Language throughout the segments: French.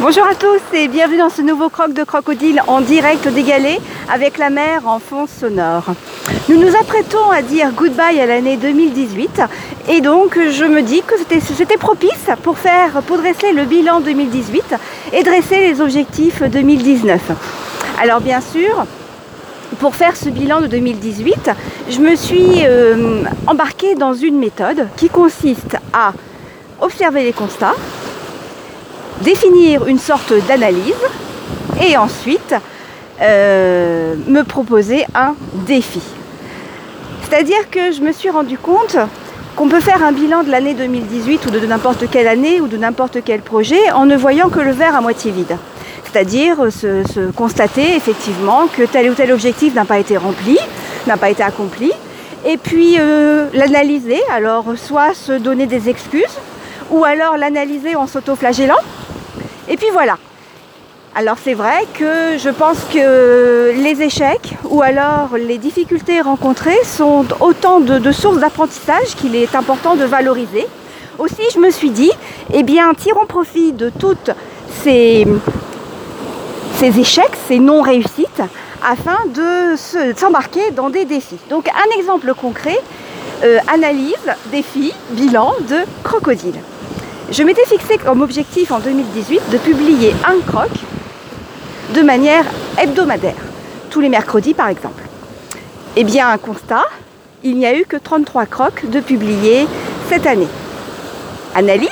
Bonjour à tous et bienvenue dans ce nouveau croc de crocodile en direct des avec la mer en fond sonore. Nous nous apprêtons à dire goodbye à l'année 2018 et donc je me dis que c'était propice pour faire pour dresser le bilan 2018 et dresser les objectifs 2019. Alors bien sûr, pour faire ce bilan de 2018, je me suis euh, embarquée dans une méthode qui consiste à observer les constats, définir une sorte d'analyse et ensuite euh, me proposer un défi. C'est-à-dire que je me suis rendu compte qu'on peut faire un bilan de l'année 2018 ou de n'importe quelle année ou de n'importe quel projet en ne voyant que le verre à moitié vide. C'est-à-dire se, constater effectivement que tel ou tel objectif n'a pas été rempli, n'a pas été accompli, et puis euh, l'analyser, alors soit se donner des excuses, ou alors l'analyser en s'auto-flagellant, et puis voilà. Alors c'est vrai que je pense que les échecs ou alors les difficultés rencontrées sont autant de, sources d'apprentissage qu'il est important de valoriser. Aussi je me suis dit, eh bien tirons profit de toutes ces, échecs, ces non-réussites, afin de s'embarquer dans des défis. Donc un exemple concret, euh, analyse, défi, bilan de crocodile. Je m'étais fixé comme objectif en 2018 de publier un croc de manière hebdomadaire, tous les mercredis par exemple. Eh bien, un constat, il n'y a eu que 33 crocs de publiés cette année. Analyse,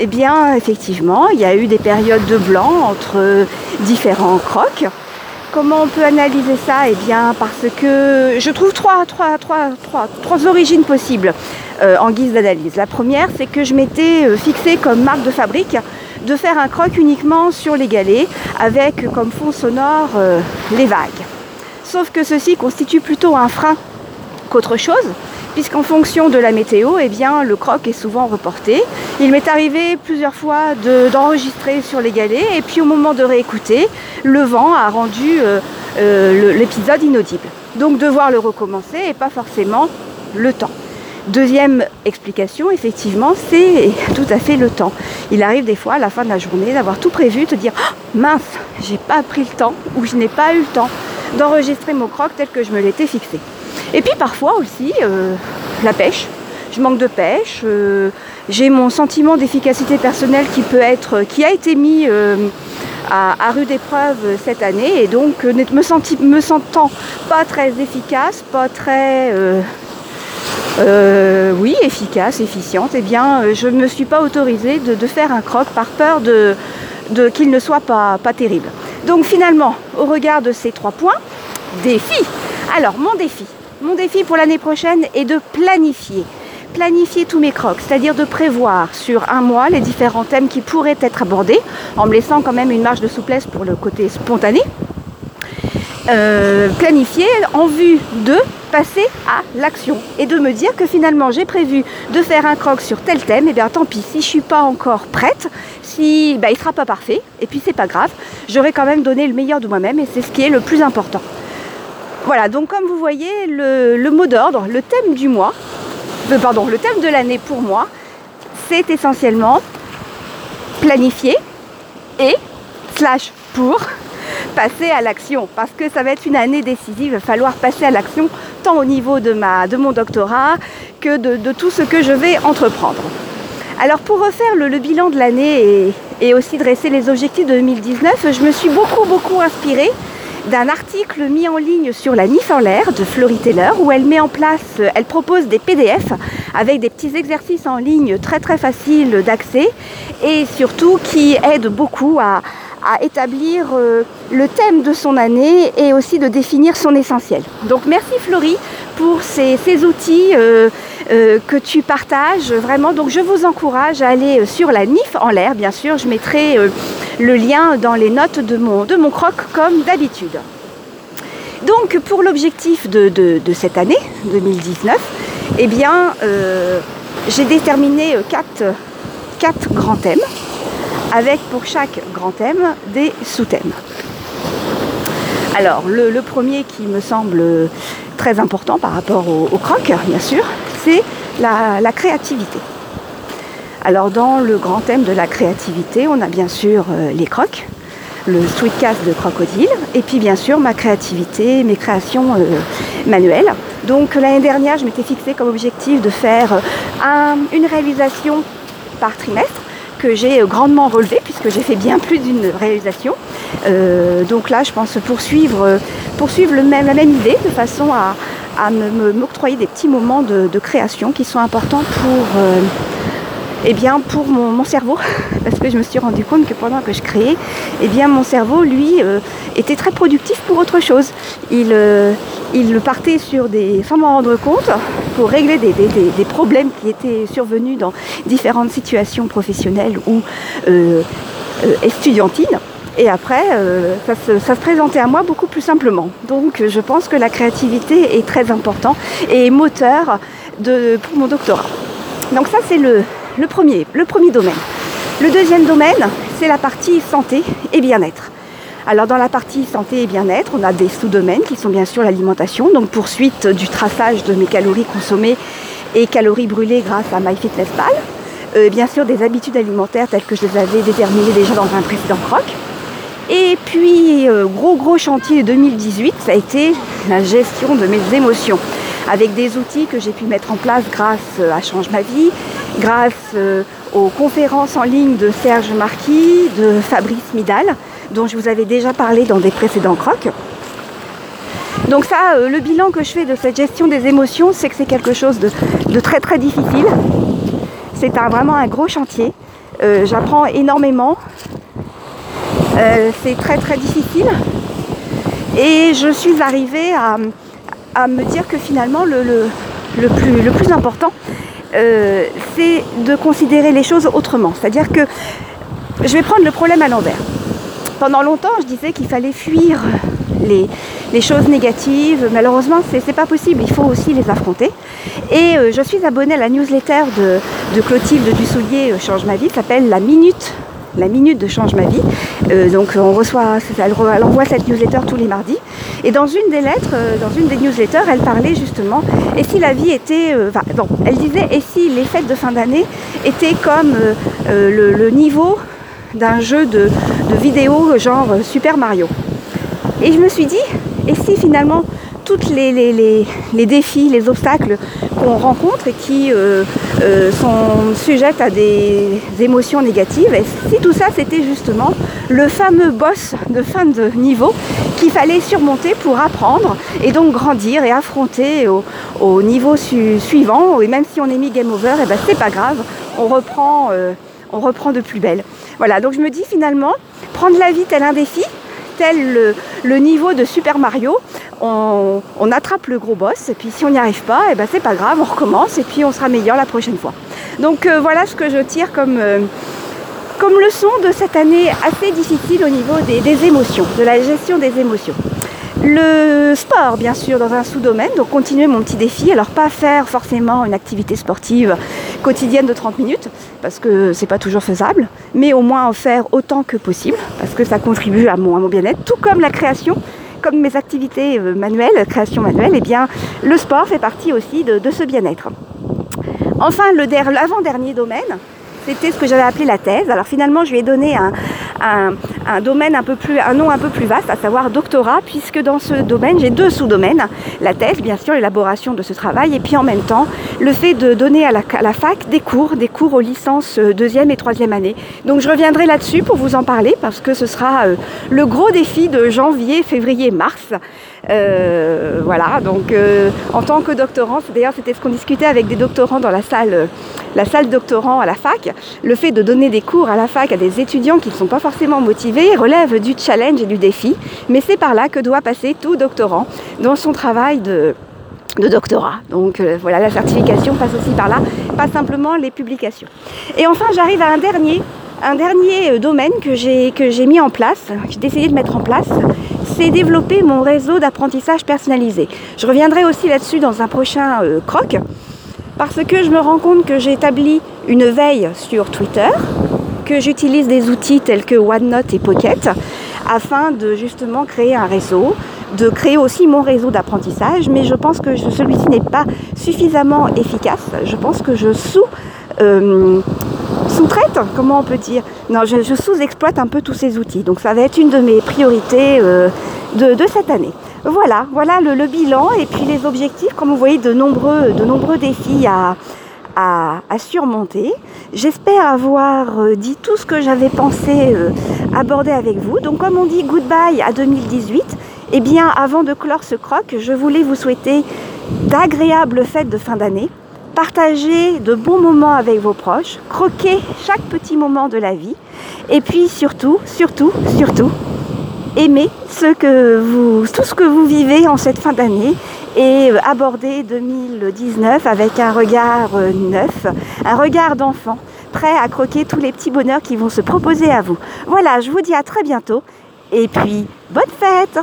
eh bien, effectivement, il y a eu des périodes de blanc entre différents crocs. Comment on peut analyser ça Eh bien, parce que je trouve trois, origines possibles. Euh, en guise d'analyse. La première, c'est que je m'étais euh, fixé comme marque de fabrique de faire un croc uniquement sur les galets avec comme fond sonore euh, les vagues. Sauf que ceci constitue plutôt un frein qu'autre chose, puisqu'en fonction de la météo, eh le croc est souvent reporté. Il m'est arrivé plusieurs fois d'enregistrer sur les galets, et puis au moment de réécouter, le vent a rendu l'épisode inaudible. Donc devoir le recommencer et pas forcément le temps. Deuxième explication, effectivement, c'est tout à fait le temps. Il arrive des fois à la fin de la journée d'avoir tout prévu, de dire oh, mince, j'ai pas pris le temps ou je n'ai pas eu le temps d'enregistrer mon croc tel que je me l'étais fixé. Et puis parfois aussi euh, la pêche. Je manque de pêche. Euh, j'ai mon sentiment d'efficacité personnelle qui peut être, qui a été mis euh, à, rude épreuve cette année et donc me, me sentant pas très efficace, pas très oui, efficace, efficiente, eh bien, je ne me suis pas autorisée de, faire un croc par peur de, qu'il ne soit pas, pas terrible. Donc finalement, au regard de ces trois points, défi. Alors, mon défi, mon défi pour l'année prochaine est de planifier. Planifier tous mes crocs, c'est-à-dire de prévoir sur un mois les différents thèmes qui pourraient être abordés, en me laissant quand même une marge de souplesse pour le côté spontané. Euh, planifier en vue de passer à l'action et de me dire que finalement j'ai prévu de faire un croc sur tel thème, et bien tant pis, si je suis pas encore prête, si bah, il sera pas parfait, et puis c'est pas grave, j'aurai quand même donné le meilleur de moi-même et c'est ce qui est le plus important. Voilà, donc comme vous voyez, le, mot d'ordre, le thème du mois, euh, pardon, le thème de l'année pour moi, c'est essentiellement planifier et slash pour passer à l'action parce que ça va être une année décisive, il va falloir passer à l'action tant au niveau de, mon doctorat que de, tout ce que je vais entreprendre. Alors pour refaire le, bilan de l'année et, aussi dresser les objectifs de 2019, je me suis beaucoup beaucoup inspirée d'un article mis en ligne sur la NIF en l'air de Florie Taylor où elle met en place, elle propose des PDF avec des petits exercices en ligne très très faciles d'accès et surtout qui aident beaucoup à, à établir euh, le thème de son année et aussi de définir son essentiel. Donc merci Florie pour ces, outils euh, euh, que tu partages vraiment. Donc je vous encourage à aller sur la NIF en l'air, bien sûr. Je mettrai le lien dans les notes de mon, de croc comme d'habitude. Donc pour l'objectif de, cette année 2019, eh bien j'ai déterminé quatre, quatre grands thèmes avec pour chaque grand thème des sous-thèmes. Alors le, premier qui me semble très important par rapport au, croc, bien sûr, c'est la, créativité. Alors dans le grand thème de la créativité, on a bien sûr euh, les crocs, le streetcast de crocodile, et puis bien sûr ma créativité, mes créations euh, manuelles. Donc l'année dernière, je m'étais fixé comme objectif de faire euh, une réalisation par trimestre que j'ai grandement relevé puisque j'ai fait bien plus d'une réalisation. donc là, je pense poursuivre, poursuivre le même, la même idée de façon à, m'octroyer des petits moments de, création qui sont importants pour eh bien, pour mon, cerveau, parce que je me suis rendu compte que pendant que je créais, eh bien, mon cerveau, lui, euh, était très productif pour autre chose. Il, euh, il partait sur des, sans m'en rendre compte, pour régler des, problèmes qui étaient survenus dans différentes situations professionnelles ou euh, estudiantines. Et après, ça, se, présentait à moi beaucoup plus simplement. Donc je pense que la créativité est très importante et moteur de, pour mon doctorat. Donc ça c'est le, le premier, le premier domaine. Le deuxième domaine, c'est la partie santé et bien-être. Alors dans la partie santé et bien-être, on a des sous-domaines qui sont bien sûr l'alimentation, donc poursuite du traçage de mes calories consommées et calories brûlées grâce à MyFitnessPal. Euh, bien sûr des habitudes alimentaires telles que je les avais déterminées déjà dans un précédent croc. Et puis euh, gros gros chantier 2018, ça a été la gestion de mes émotions avec des outils que j'ai pu mettre en place grâce à Change ma vie, grâce euh, aux conférences en ligne de Serge Marquis, de Fabrice Midal, dont je vous avais déjà parlé dans des précédents crocs. Donc ça, euh, le bilan que je fais de cette gestion des émotions, c'est que c'est quelque chose de, très très difficile. C'est vraiment un gros chantier. Euh, j'apprends énormément. c'est très très difficile. Et je suis arrivée à, me dire que finalement le plus important, euh, c'est de considérer les choses autrement. C'est-à-dire que je vais prendre le problème à l'envers. Pendant longtemps, je disais qu'il fallait fuir les, choses négatives. Malheureusement, c'est pas possible. Il faut aussi les affronter. Et euh, je suis abonnée à la newsletter de, de Clotilde Dussoulier, euh, Change ma vie, s'appelle La Minute la minute de Change ma vie. Donc on reçoit, elle, envoie cette newsletter tous les mardis. Et dans une des lettres, euh, dans une des newsletters, elle parlait justement, et si la vie était, euh, enfin, elle disait, et si les fêtes de fin d'année étaient comme le, niveau d'un jeu de, de vidéo genre Super Mario. Et je me suis dit, et si finalement tous les, défis, les obstacles qu'on rencontre et qui euh, euh, sont sujettes à des émotions négatives. Et si tout ça, c'était justement le fameux boss de fin de niveau qu'il fallait surmonter pour apprendre et donc grandir et affronter au, niveau suivant. Et même si on est mis game over, eh ben c'est pas grave, on reprend, euh, on reprend de plus belle. Voilà, donc je me dis finalement, prendre la vie tel un défi, tel le, niveau de Super Mario, on, attrape le gros boss et puis si on n'y arrive pas, et eh ben c'est pas grave, on recommence et puis on sera meilleur la prochaine fois. Donc euh, voilà ce que je tire comme, euh, comme leçon de cette année assez difficile au niveau des émotions, de la gestion des émotions. Le sport, bien sûr, dans un sous-domaine, donc continuer mon petit défi. Alors pas faire forcément une activité sportive quotidienne de 30 minutes, parce que c'est pas toujours faisable, mais au moins en faire autant que possible, parce que ça contribue à mon, bien-être, tout comme la création comme mes activités euh, manuelles, création manuelle, eh bien le sport fait partie aussi de, de ce bien-être. Enfin, l'avant-dernier domaine, c'était ce que j'avais appelé la thèse. Alors finalement, je lui ai donné un, domaine un plus, un nom un peu plus vaste, à savoir doctorat, puisque dans ce domaine, j'ai deux sous-domaines. La thèse, bien sûr, l'élaboration de ce travail, et puis en même temps, le fait de donner à la, fac des cours, des cours aux licences euh, deuxième et troisième année. Donc je reviendrai là-dessus pour vous en parler, parce que ce sera euh, le gros défi de janvier, février, mars. Euh, voilà, donc en tant que doctorant, d'ailleurs c'était ce qu'on discutait avec des doctorants dans la salle, la salle doctorant à la fac, le fait de donner des cours à la fac à des étudiants qui ne sont pas forcément motivés relève du challenge et du défi, mais c'est par là que doit passer tout doctorant dans son travail de, doctorat. Donc euh, voilà, la certification passe aussi par là, pas simplement les publications. Et enfin, j'arrive à un dernier, un dernier euh, domaine que j'ai, que mis en place, j'ai décidé de mettre en place, c'est développer mon réseau d'apprentissage personnalisé. Je reviendrai aussi là-dessus dans un prochain euh, croc parce que je me rends compte que j'ai établi une veille sur Twitter, que j'utilise des outils tels que OneNote et Pocket afin de justement créer un réseau, de créer aussi mon réseau d'apprentissage, mais je pense que celui-ci n'est pas suffisamment efficace. Je pense que je sous... Euh, comment on peut dire Non, je, sous-exploite un peu tous ces outils. Donc ça va être une de mes priorités euh, de, cette année. Voilà, voilà le, bilan et puis les objectifs, comme vous voyez, de nombreux, défis à, à, surmonter. J'espère avoir euh, dit tout ce que j'avais pensé euh, aborder avec vous. Donc comme on dit goodbye à 2018, eh bien avant de clore ce croc, je voulais vous souhaiter d'agréables fêtes de fin d'année. Partagez de bons moments avec vos proches, croquez chaque petit moment de la vie et puis surtout, surtout, surtout, aimez ce que vous, tout ce que vous vivez en cette fin d'année et euh, aborder 2019 avec un regard euh, neuf, un regard d'enfant, prêt à croquer tous les petits bonheurs qui vont se proposer à vous. Voilà, je vous dis à très bientôt et puis bonne fête